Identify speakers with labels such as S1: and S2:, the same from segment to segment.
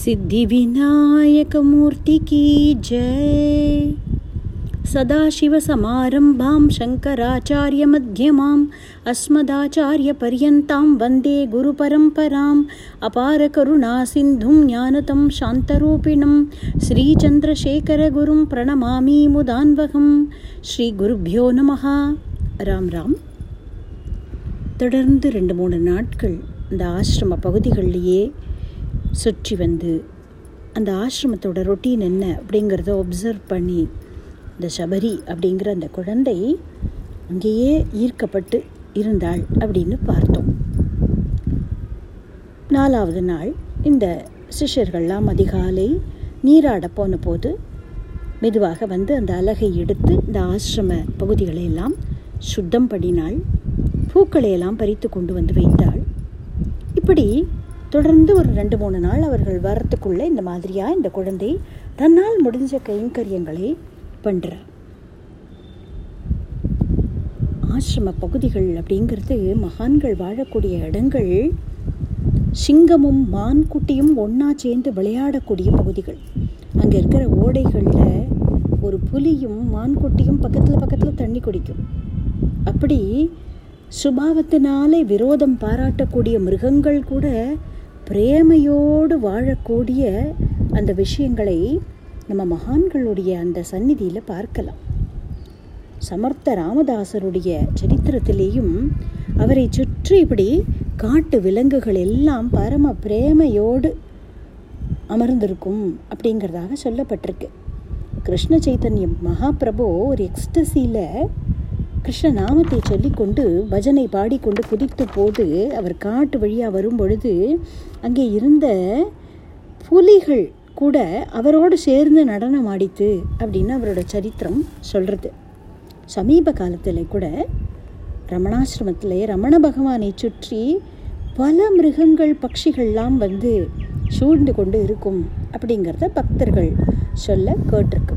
S1: सिद्धिविनायकमूर्ति की जय सदाशिवसमारम्भां शङ्कराचार्यमध्यमाम् अस्मदाचार्यपर्यन्तां वन्दे गुरुपरम्पराम् अपारकरुणासिन्धुं ज्ञानतं शान्तरूपिणं श्रीचन्द्रशेखरगुरुं प्रणमामि मुदान्वहं ஸ்ரீகுருப்பியோ நமஹா ராம் ராம் தொடர்ந்து ரெண்டு மூணு நாட்கள் இந்த ஆசிரம பகுதிகள்லேயே சுற்றி வந்து அந்த ஆசிரமத்தோட ரொட்டீன் என்ன அப்படிங்கிறத ஒப்சர்வ் பண்ணி இந்த சபரி அப்படிங்கிற அந்த குழந்தை அங்கேயே ஈர்க்கப்பட்டு இருந்தாள் அப்படின்னு பார்த்தோம். நாலாவது நாள் இந்த சிஷ்யர்கள்லாம் அதிகாலை நீராட போன போது மெதுவாக வந்து அந்த அலகை எடுத்து இந்த ஆசிரம பகுதிகளை எல்லாம் சுத்தம் பண்ணினாள். பூக்களை எல்லாம் பறித்து கொண்டு வந்து வைத்தாள். இப்படி தொடர்ந்து ஒரு ரெண்டு மூணு நாள் அவர்கள் வரத்துக்குள்ளே இந்த மாதிரியாக இந்த குழந்தை தன்னால் முடிஞ்ச கைங்கரியங்களை பண்ணுறார் ஆசிரம பகுதிகள் அப்படிங்கிறது மகான்கள் வாழக்கூடிய இடங்கள் சிங்கமும் மான் குட்டியும் ஒன்றா சேர்ந்து விளையாடக்கூடிய பகுதிகள். அங்கே இருக்கிற ஓடைகளில் ஒரு புலியும் மான்குட்டியும் பக்கத்தில் பக்கத்தில் தண்ணி குடிக்கும். அப்படி சுபாவத்தினாலே விரோதம் பாராட்டக்கூடிய மிருகங்கள் கூட பிரேமையோடு வாழக்கூடிய அந்த விஷயங்களை நம்ம மகான்களுடைய அந்த சந்நிதியில் பார்க்கலாம். சமர்த்த ராமதாசருடைய சரித்திரத்திலேயும் அவரை சுற்றி இப்படி காட்டு விலங்குகள் எல்லாம் பரம பிரேமையோடு அமர்ந்திருக்கும் அப்படிங்கிறதாக சொல்லப்பட்டிருக்கு. கிருஷ்ண சைத்தன்யம் மகாபிரபு ஒரு எக்ஸ்டசியில் கிருஷ்ண நாமத்தை சொல்லிக்கொண்டு பஜனை பாடிக்கொண்டு குதித்த போது அவர் காட்டு வழியாக வரும் பொழுது அங்கே இருந்த புலிகள் கூட அவரோடு சேர்ந்து நடனம் ஆடித்து அப்படின்னு அவரோட சரித்திரம் சொல்கிறது சமீப காலத்தில் கூட ரமணாசிரமத்தில் ரமண பகவானை சுற்றி பல மிருகங்கள் பட்சிகள்லாம் வந்து சூழ்ந்து கொண்டு இருக்கும் அப்படிங்கிறத பக்தர்கள் சொல்ல கேட்டிருக்கு.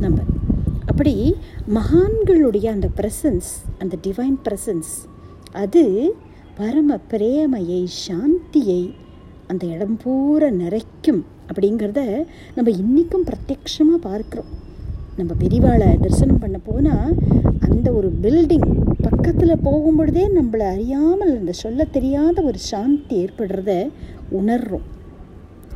S1: நம்ம அப்படி மகான்களுடைய அந்த ப்ரெசன்ஸ் அந்த டிவைன் ப்ரெசன்ஸ் அது பரம பிரேமையை சாந்தியை அந்த இடம் பூரா நிறைக்கும் அப்படிங்கிறத நம்ம இன்றைக்கும் பிரத்யக்ஷமாக பார்க்குறோம். நம்ம பெரிவாளை தரிசனம் பண்ண போனால் அந்த ஒரு பில்டிங் பக்கத்தில் போகும்பொழுதே நம்மளை அறியாமல் அந்த சொல்ல தெரியாத ஒரு சாந்தி ஏற்படுறத உணர்றோம்.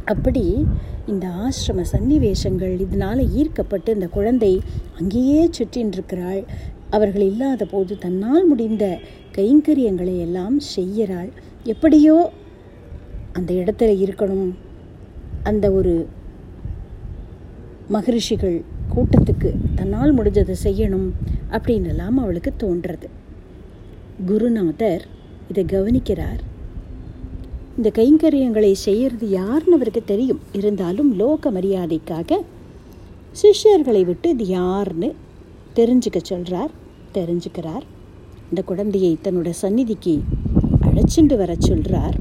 S1: அப்படி இந்த ஆசிரம சன்னிவேஷங்கள் இதனால் ஈர்க்கப்பட்டு இந்த குழந்தை அங்கேயே சுற்றின்றிருக்கிறாள். அவர்கள் இல்லாத போது தன்னால் முடிந்த கைங்கரியங்களை எல்லாம் செய்கிறாள். எப்படியோ அந்த இடத்துல இருக்கணும். அந்த ஒரு மகரிஷிகள் கூட்டத்துக்கு தன்னால் முடிஞ்சதை செய்யணும் அப்படின்னெல்லாம் அவளுக்கு தோன்றது. குருநாதர் இதை கவனிக்கிறார். இந்த கைங்கரியங்களை செய்கிறது யாருன்னு அவருக்கு தெரியும். இருந்தாலும் லோக மரியாதைக்காக சிஷ்யர்களை விட்டு இது யாருன்னு தெரிஞ்சுக்க சொல்கிறார் தெரிஞ்சுக்கிறார். இந்த குழந்தையை தன்னோட சந்நிதிக்கு அழைச்சிண்டு வர சொல்கிறார்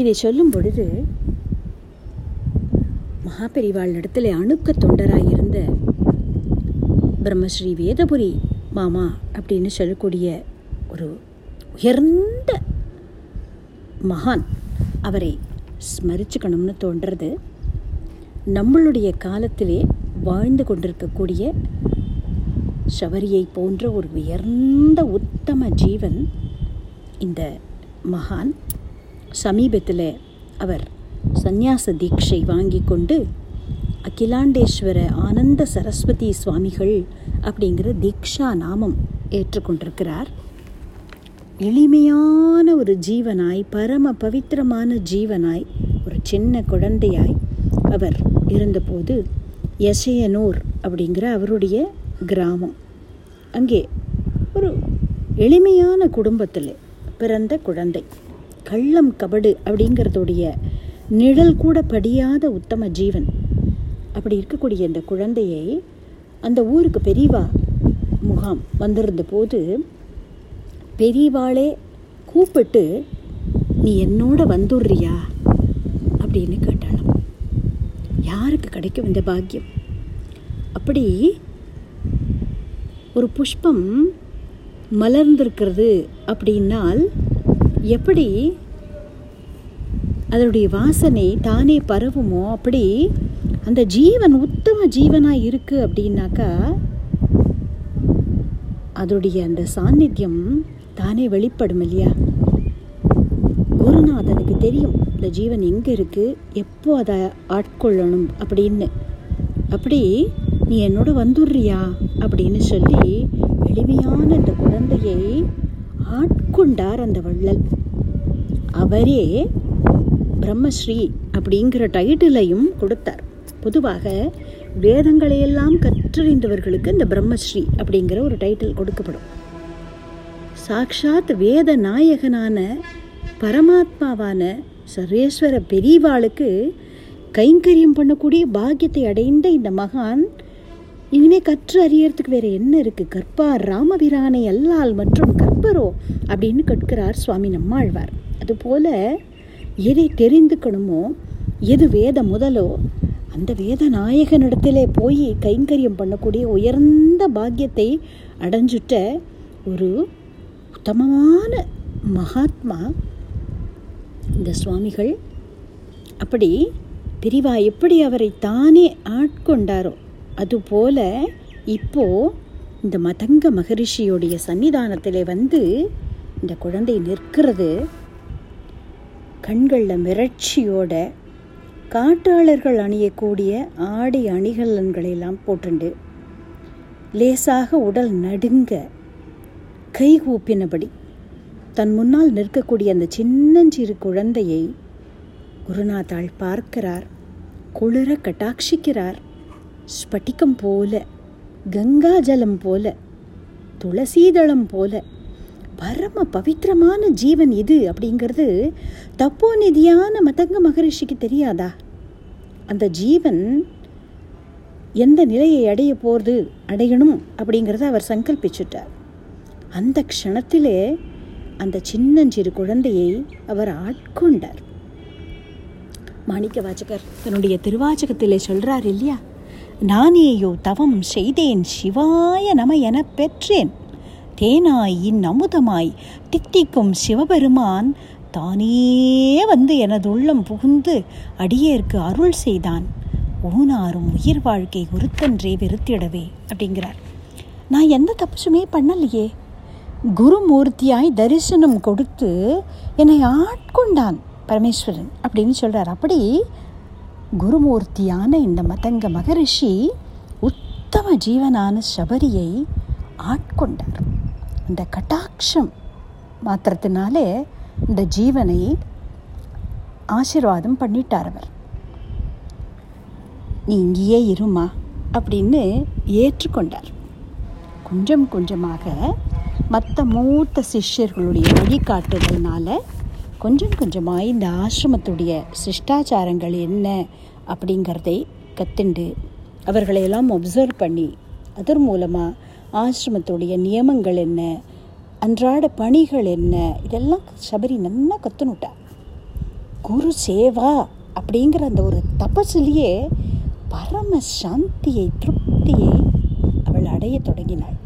S1: இதை சொல்லும் பொழுது மகாபெரிவாள் இடத்துல அணுக்க தொண்டராக இருந்த பிரம்மஸ்ரீ வேதபுரி மாமா அப்படின்னு சொல்லக்கூடிய ஒரு உயர்ந்த மகான் அவரை ஸ்மரிச்சுக்கணும்னு தோன்றது. நம்மளுடைய காலத்திலே வாழ்ந்து கொண்டிருக்கக்கூடிய சபரியை போன்ற ஒரு உயர்ந்த உத்தம ஜீவன் இந்த மகான். சமீபத்தில் அவர் சந்நியாச தீட்சை வாங்கி கொண்டு அகிலாண்டேஸ்வர ஆனந்த சரஸ்வதி சுவாமிகள் அப்படிங்கிற தீக்ஷா நாமம் ஏற்றுக்கொண்டிருக்கிறார். எளிமையான ஒரு ஜீவனாய் பரம பவித்திரமான ஜீவனாய் ஒரு சின்ன குழந்தையாய் அவர் இருந்தபோது எசையனூர் அப்படிங்கிற அவருடைய கிராமம். அங்கே ஒரு எளிமையான குடும்பத்தில் பிறந்த குழந்தை. கள்ளம் கபடு அப்படிங்கிறதுடைய நிழல் கூட படியாத உத்தம ஜீவன். அப்படி இருக்கக்கூடிய இந்த குழந்தையை அந்த ஊருக்கு பெரியவா முகாம் வந்திருந்த போது பெரியவாளே கூப்பிட்டு நீ என்னோட வந்துடுறியா அப்படின்னு கேட்டாளாம். யாருக்கு கிடைக்கும் இந்த பாக்கியம்? அப்படி ஒரு புஷ்பம் மலர்ந்திருக்கிறது அப்படின்னால் எப்படி அதனுடைய வாசனை தானே பரவுமோ? அப்படி அந்த ஜீவன் உத்தம ஜீவனாக இருக்குது அப்படின்னாக்கா அதோடைய அந்த சாநித்தியம் தானே வெளிப்படும் இல்லையா? குருநாதனுக்கு தெரியும். இந்த ஜீவன் எங்கே இருக்குது எப்போ அதை ஆட்கொள்ளணும் அப்படின்னு. அப்படி நீ என்னோட வந்துடுறியா? அப்படின்னு சொல்லி எளிமையான இந்த குழந்தையை ஆட்கொண்டார் அந்த வள்ளல். அவரே பிரம்மஸ்ரீ அப்படிங்கிற டைட்டிலையும் கொடுத்தார். பொதுவாக வேதங்களையெல்லாம் கற்றறிந்தவர்களுக்கு இந்த பிரம்மஸ்ரீ அப்படிங்கிற ஒரு டைட்டில் கொடுக்கப்படும். சாக்ஷாத் வேத நாயகனான பரமாத்மாவான சர்வேஸ்வர பெரியவாளுக்கு கைங்கரியம் பண்ணக்கூடிய பாக்கியத்தை அடைந்த இந்த மகான் இனிமே கற்று அறியறதுக்கு வேற என்ன இருக்கு? கற்பார் ராமபிரானை அல்லால் மற்றும் கற்பரோ அப்படின்னு கேட்கிறார் சுவாமி நம்மாழ்வார். அதுபோல எதை தெரிந்துக்கணுமோ எது வேத முதலோ அந்த வேத நாயகனிடத்திலே போய் கைங்கரியம் பண்ணக்கூடிய உயர்ந்த பாக்கியத்தை அடைஞ்சுட்ட ஒரு உத்தமமான மகாத்மா இந்த சுவாமிகள். அப்படி பிரிவா எப்படி அவரை தானே ஆட்கொண்டாரோ அதுபோல இப்போ இந்த மதங்க மகரிஷியோடைய சன்னிதானத்தில் வந்து இந்த குழந்தை நிற்கிறது. கண்களில் மிரட்சியோட காட்டாளர்கள் அணியக்கூடிய ஆடை அணிகலன்களெல்லாம் போட்டுண்டு. லேசாக உடல் நடுங்க கைகூப்பினபடி தன் முன்னால் நிற்கக்கூடிய அந்த சின்னஞ்சிறு குழந்தையை குருநாத்தாள் பார்க்கிறார் குளிர கட்டாட்சிக்கிறார். ஸ்பட்டிகம் போல கங்காஜலம் போல துளசீதளம் போல பரம பவித்திரமான ஜீவன் இது அப்படிங்கிறது தப்போ நிதியான மதங்க மகரிஷிக்கு தெரியாதா? அந்த ஜீவன் எந்த நிலையை அடைய போகிறது அடையணும் அப்படிங்கிறத அவர் சங்கல்பிச்சுட்டார். அந்த க்ஷணத்திலே அந்த சின்னஞ்சிறு குழந்தையை அவர் ஆட்கொண்டார். மாணிக்க வாச்சகர் தன்னுடைய திருவாச்சகத்திலே சொல்கிறார் இல்லையா? நானேயோ தவம் செய்தேன் சிவாய நம என பெற்றேன். தேனாய் இந்நமுதமாய் தித்திக்கும் சிவபெருமான் தானே வந்து எனது உள்ளம் புகுந்து அடியேற்கு அருள் செய்தான். ஊனாரும் உயிர் வாழ்க்கை ஒருத்தன்றே வெறுத்திடவே அப்படிங்கிறார். நான் எந்த தப்புசுமே பண்ணலையே. குருமூர்த்தியாய் தரிசனம் கொடுத்து என்னை ஆட்கொண்டான் பரமேஸ்வரன் அப்படின்னு சொல்கிறார் அப்படி குருமூர்த்தியான இந்த மதங்க மகரிஷி உத்தம ஜீவனான சபரியை ஆட்கொண்டார். இந்த கட்டாட்சம் மாத்திரத்தினாலே இந்த ஜீவனை ஆசிர்வாதம் பண்ணிட்டார் அவர். நீ இங்கேயே இருமா அப்படின்னு ஏற்றுக்கொண்டார். கொஞ்சம் கொஞ்சமாக மற்ற மூத்த சிஷ்யர்களுடைய வழிகாட்டுதல்னால கொஞ்சம் கொஞ்சமாக இந்த ஆசிரமத்துடைய சிஷ்டாச்சாரங்கள் என்ன அப்படிங்கிறதை கத்துண்டு அவர்களையெல்லாம் ஒப்சர்வ் பண்ணி அதன் மூலமாக ஆசிரமத்துடைய நியமங்கள் என்ன அன்றாட பணிகள் என்ன இதெல்லாம் சபரி நல்லா கற்றுனுட்டா குரு சேவா அப்படிங்கிற அந்த ஒரு தபசிலேயே பரம சாந்தியை திருப்தியை அவள் அடைய தொடங்கினாள்.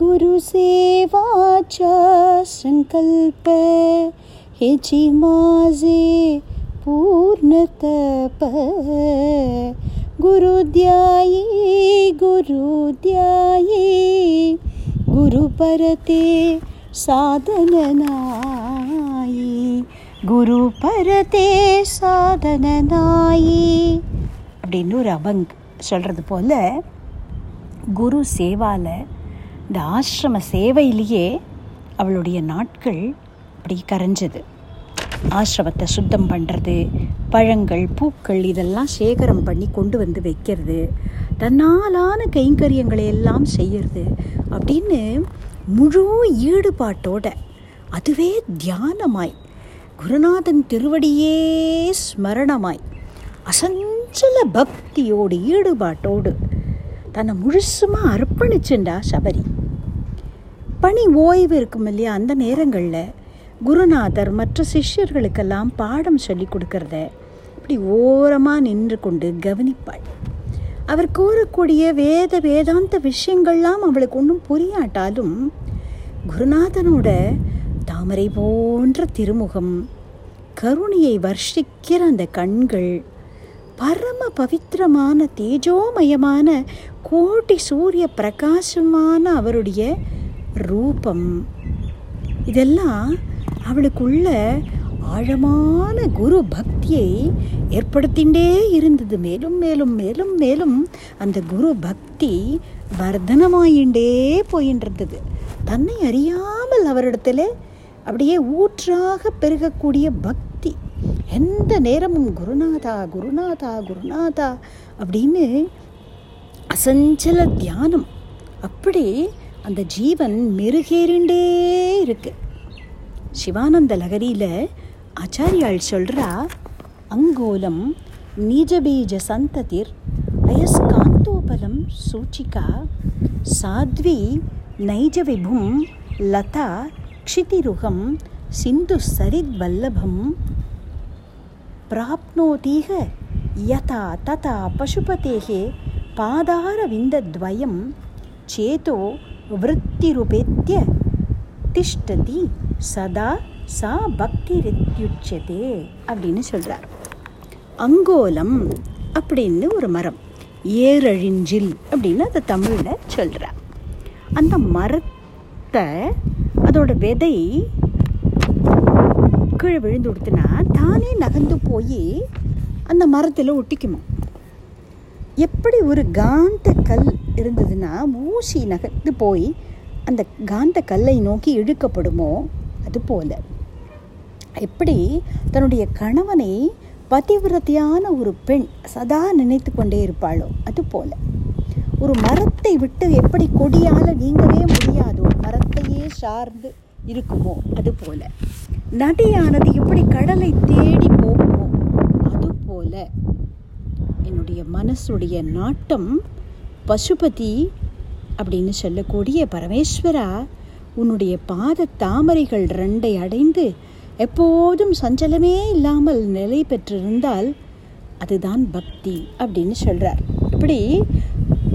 S1: குரு சேவாச்ச சங்கல்ப हेची माझे पूर्ण तप गुरुद्यायी गुरुद्यायी गुरुपरते साधन नायी குருபரதே சாதனநாயி அப்படின்னு ஒரு அபங் சொல்கிறது போல் குரு சேவால இந்த ஆசிரம சேவையிலேயே அவளுடைய நாட்கள் அப்படி கரைஞ்சது. ஆசிரமத்தை சுத்தம் பண்ணுறது பழங்கள் பூக்கள் இதெல்லாம் சேகரம் பண்ணி கொண்டு வந்து வைக்கிறது தன்னாலான கைங்கரியங்களை எல்லாம் செய்யறது அப்படின்னு முழு ஈடுபாட்டோட அதுவே தியானமாய் குருநாதன் திருவடியே ஸ்மரணமாய் அசஞ்சல பக்தியோடு ஈடுபாட்டோடு தன்னை முழுசுமாக அர்ப்பணிச்சுண்டா சபரி. பணி ஓய்வு இருக்கும் இல்லையா அந்த நேரங்களில் குருநாதர் மற்ற சிஷ்யர்களுக்கெல்லாம் பாடம் சொல்லி கொடுக்கறத இப்படி ஓரமாக நின்று கொண்டு கவனிப்பாள். அவர் கூறக்கூடிய வேத வேதாந்த விஷயங்கள்லாம் அவளுக்கு ஒன்றும் புரியாட்டாலும் குருநாதனோட தாமரை போன்ற திருமுகம் கருணையை வர்ஷிக்கிற அந்த கண்கள் பரம பவித்திரமான தேஜோமயமான கோட்டி சூரிய பிரகாசமான அவருடைய ரூபம். இதெல்லாம் அவளுக்குள்ள ஆழமான குரு பக்தியை ஏற்படுத்திண்டே இருந்தது. மேலும் மேலும் மேலும் மேலும் அந்த குரு பக்தி வர்தனமாயிண்டே போயின்றது தன்னை அறியாமல் அவரிடத்துல அப்படியே ஊற்றாக பெருகக்கூடிய பக்தி எந்த நேரமும் குருநாதா குருநாதா குருநாதா அப்படின்னு அசஞ்சல தியானம். அப்படி அந்த ஜீவன் மெருகேறிண்டே இருக்கு. சிவானந்த லகரியில் ஆச்சாரியாள் சொல்கிறா அங்கோலம் நீஜபீஜ சந்ததிர் அயஸ்காந்தோபலம் சூச்சிகா சாத்வி நைஜ விபும் லதா க்ஷிதிருகம் சிந்து சரித் வல்லபம் प्राप्नोतीह यथा तथा पशुपतेः पादारविन्दद्वयं चेतो वृत्तिरुपेत्य திஷ்டதி சதா சா பக்திரித்யுச்சதே அப்படின்னு சொல்கிறார் அங்கோலம் அப்படின்னு ஒரு மரம் ஏரழிஞ்சில் அப்படின்னு அதை தமிழில் சொல்கிறார் அந்த மரத்தை அதோட விதை கீழே விழுந்து கொடுத்துனா தானே நகர்ந்து போய் அந்த மரத்தில் ஒட்டிக்குமா? எப்படி ஒரு காந்த கல் இருந்ததுன்னா ஊசி நகர்ந்து போய் அந்த காந்த கல்லை நோக்கி இழுக்கப்படுமோ? அது போல. எப்படி தன்னுடைய கணவனை பதிவிரத்தையான ஒரு பெண் சதா நினைத்து கொண்டே இருப்பாளோ? அது போல. ஒரு மரத்தை விட்டு எப்படி கொடியால் நீங்கவே முடியாதோ? மரத்தையே சார்ந்து இருக்குமோ? அதுபோல. நதியானது எப்படி கடலை தேடி போகுமோ அதுபோல என்னுடைய மனசுடைய நாட்டம் பசுபதி அப்படின்னு சொல்லக்கூடிய பரமேஸ்வரா உன்னுடைய பாத தாமரைகள் ரெண்டை அடைந்து எப்போதும் சஞ்சலமே இல்லாமல் நிலை பெற்றிருந்தால் அதுதான் பக்தி அப்படின்னு சொல்கிறார் இப்படி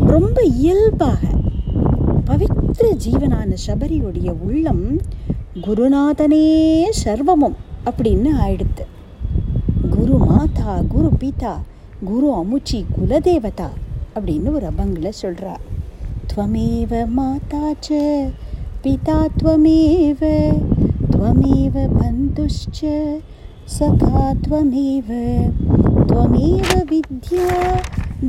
S1: ரொம்ப இயல்பாக ருத்ர ஜீவனான சபரியுடைய உள்ளம் குருநாதனே சர்வமும் அப்படின்னு ஆயிடுத்து. குரு மாதா குரு பிதா குரு அமுச்சி குலதேவதா அப்படின்னு ஒரு அபங்கில் சொல்கிறா துவமேவ மாதா ச பிதா துவமேவ துவமேவ பந்துஷ்ச சகா துவமேவ துவமேவ வித்யா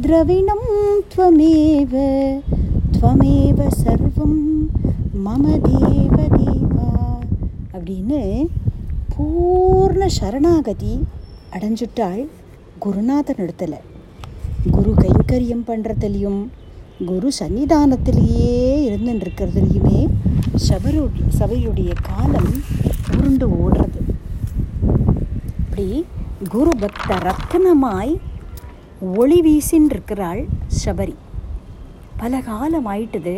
S1: திரவிணம் துவமேவ துவமேவ சர்வம் மம தேவ தேவா அப்படின்னு பூர்ண சரணாகதி அடைஞ்சுட்டாள் குருநாதன் இடத்துல. குரு கைங்கரியம் பண்ணுறதுலையும் குரு சன்னிதானத்திலேயே இருந்துன்னு இருக்கிறதுலையுமே சபருடைய சபையுடைய காலம் உருண்டு ஓடுறது. அப்படி குரு பக்த ரத்தனமாய் ஒளி வீசின்னு இருக்கிறாள் சபரி. பல காலம் ஆயிட்டுது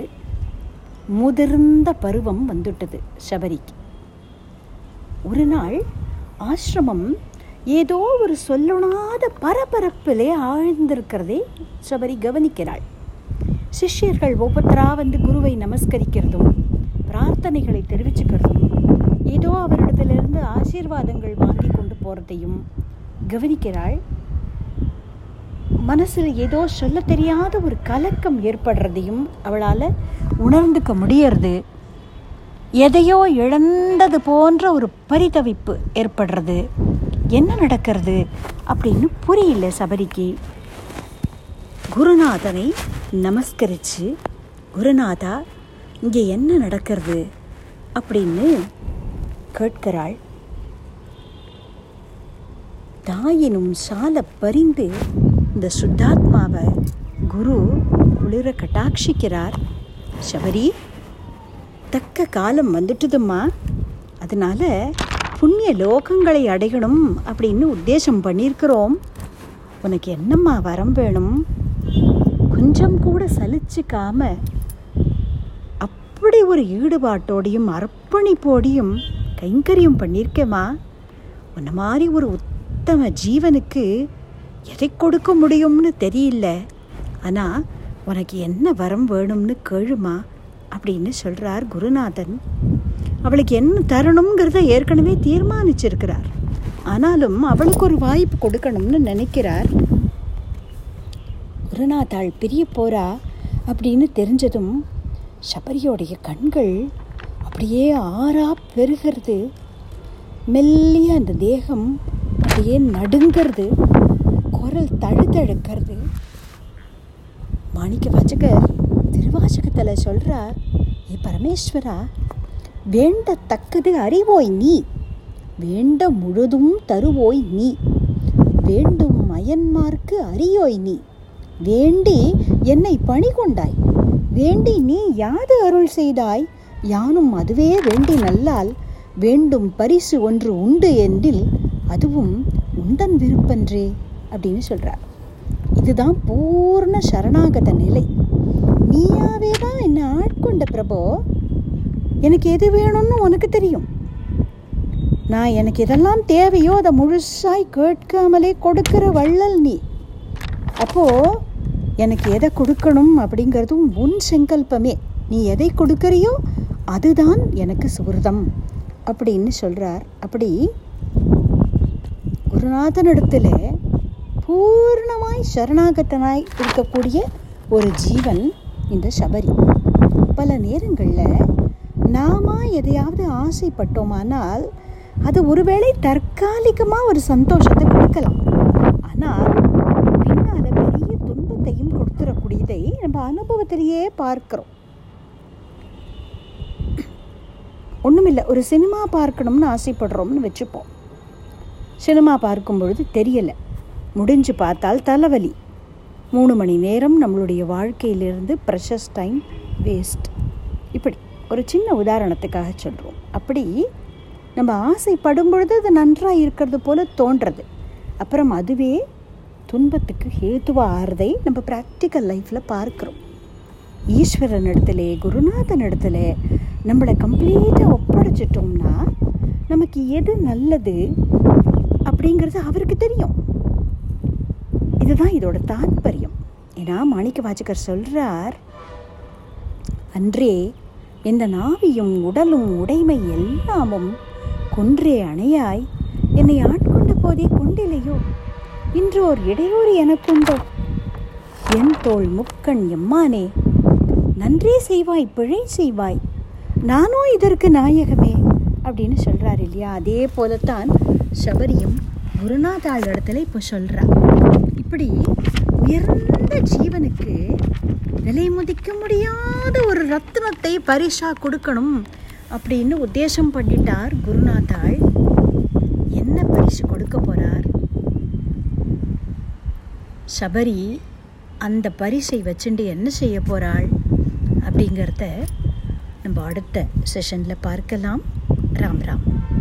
S1: முதிர்ந்த பருவம் வந்துட்டது சபரிக்கு. ஒரு நாள் ஆசிரமம் ஏதோ ஒரு சொல்லுணாத பரபரப்பிலே ஆழ்ந்திருக்கிறதை சபரி கவனிக்கிறாள். சிஷ்யர்கள் ஒவ்வொருத்தரா வந்து குருவை நமஸ்கரிக்கிறதும் பிரார்த்தனைகளை தெரிவிச்சுக்கிறதும் ஏதோ அவரிடத்திலிருந்து ஆசீர்வாதங்கள் வாங்கி கொண்டு போகிறதையும் கவனிக்கிறாள். மனசில் ஏதோ சொல்ல தெரியாத ஒரு கலக்கம் ஏற்படுறதையும் அவளால் உணர்ந்துக்க முடியறது. எதையோ இழந்தது போன்ற ஒரு பரிதவிப்பு ஏற்படுறது. என்ன நடக்கிறது அப்படின்னு புரியல சபரிக்கு. குருநாதனை நமஸ்கரித்து குருநாதா இங்கே என்ன நடக்கிறது அப்படின்னு கேட்கிறாள். தாயினும் சால பறிந்து இந்த சுத்தாத்மாவை குரு குளிர கட்டாட்சிக்கிறார். சபரி தக்க காலம் வந்துட்டுதும்மா. அதனால் புண்ணிய லோகங்களை அடையணும் அப்படின்னு உத்தேசம் பண்ணியிருக்கிறோம். உனக்கு என்னம்மா வரம் வேணும்? கொஞ்சம் கூட சலிச்சுக்காம அப்படி ஒரு ஈடுபாட்டோடையும் அர்ப்பணிப்போடையும் கைங்கரியம் பண்ணியிருக்கேம்மா. உன்ன மாதிரி ஒரு உத்தம ஜீவனுக்கு எதை கொடுக்க முடியும்னு தெரியல. ஆனால் உனக்கு என்ன வரம் வேணும்னு கேளுமா அப்படின்னு சொல்கிறார் குருநாதன். அவளுக்கு என்ன தரணுங்கிறத ஏற்கனவே தீர்மானிச்சிருக்கிறார். ஆனாலும் அவளுக்கு ஒரு வாய்ப்பு கொடுக்கணும்னு நினைக்கிறார். குருநாதாள் பிரிய போறா அப்படின்னு தெரிஞ்சதும் சபரியோடைய கண்கள் அப்படியே ஆறா பெருகிறது. மெல்லிய அந்த தேகம் அப்படியே நடுங்கிறது. குரல் தழுதழுக்கிறது. மாணிக்க வாச்சகர் திருவாசகத்தில் சொல்கிறார் ஏ பரமேஸ்வரா வேண்டத்தக்கது அறிவோய் நீ வேண்ட முழுதும் தருவோய் நீ வேண்டும் மயன்மார்க்கு அறியோய் நீ வேண்டி என்னை பணி கொண்டாய் வேண்டி நீ யாது அருள் செய்தாய் யானும் அதுவே வேண்டி நல்லால் வேண்டும் பரிசு ஒன்று உண்டு என்றில் அதுவும் உந்தன் விருப்பன்றே. அப்படின்னு சொல்கிறார் இதுதான் பூர்ண சரணாகத நிலை. நீயாவே தான் என்னை ஆட்கொண்ட பிரபோ? எனக்கு எது வேணும்னு உனக்கு தெரியும். நான் எனக்கு எதெல்லாம் தேவையோ அதை முழுசாய் கேட்காமலே கொடுக்கிற வள்ளல் நீ. அப்போ எனக்கு எதை கொடுக்கணும் அப்படிங்கிறதும் உன் சங்கல்பமே. நீ எதை கொடுக்கறியோ அதுதான் எனக்கு சுகிருதம் அப்படின்னு சொல்கிறார் அப்படி குருநாதனிடத்தில் பூர்ணமாய் சரணாகத்தனாய் இருக்கக்கூடிய ஒரு ஜீவன் இந்த சபரி. பல நேரங்களில் நாம எதையாவது ஆசைப்பட்டோமானால் அது ஒருவேளை தற்காலிகமாக ஒரு சந்தோஷத்தை கொடுக்கலாம். ஆனால் பின்னால் பெரிய துன்பத்தையும் கொடுத்துடக்கூடியதை நம்ம அனுபவத்திலேயே பார்க்குறோம். ஒன்றுமில்லை ஒரு சினிமா பார்க்கணும்னு ஆசைப்படுறோம்னு வச்சுப்போம். சினிமா பார்க்கும் பொழுது தெரியலை. முடிஞ்சு பார்த்தால் தலைவலி. மூணு மணி நேரம் நம்மளுடைய வாழ்க்கையிலிருந்து ப்ரெஷஸ் டைம் வேஸ்ட் இப்படி ஒரு சின்ன உதாரணத்துக்காக சொல்கிறோம் அப்படி நம்ம ஆசைப்படும் பொழுது அது நன்றாக இருக்கிறது போல தோன்றது. அப்புறம் அதுவே துன்பத்துக்கு ஹேத்துவாக ஆறுதை நம்ம ப்ராக்டிக்கல் லைஃப்பில் பார்க்குறோம். ஈஸ்வரன் இடத்துல குருநாதன் இடத்துல நம்மளை கம்ப்ளீட்டாக ஒப்படைச்சிட்டோம்னா நமக்கு எது நல்லது அப்படிங்கிறது அவருக்கு தெரியும். இதுதான் இதோட தாத்பரியம். ஏன்னா மாணிக்க வாச்சகர் சொல்கிறார் அன்றே இந்த நாவியும் உடலும் உடைமை எல்லாமும் கொன்றே அணையாய். என்னை ஆட்கொண்ட போதே கொண்டிலையோ? இன்று ஓர் இடையூறு எனக்குண்டோ? என் தோள் முக்கண் எம்மானே நன்றே செய்வாய் பிழை செய்வாய். நானோ இதற்கு நாயகமே அப்படின்னு சொல்கிறார் இல்லையா? அதே போலத்தான் சபரியும் குருநாதாள் இடத்துல இப்போ சொல்கிறார் இப்படி உயர்ந்த ஜீவனுக்கு விலை மதிக்க முடியாத ஒரு ரத்னத்தை பரிசா கொடுக்கணும் அப்படின்னு உத்தேசம் பண்ணிட்டார் குருநாதாள். என்ன பரிசு கொடுக்க போறார்? சபரி அந்த பரிசை வச்சுட்டு என்ன செய்ய போகிறாள் அப்படிங்கிறத நம்ம அடுத்த செஷனில் பார்க்கலாம். ராம் ராம்.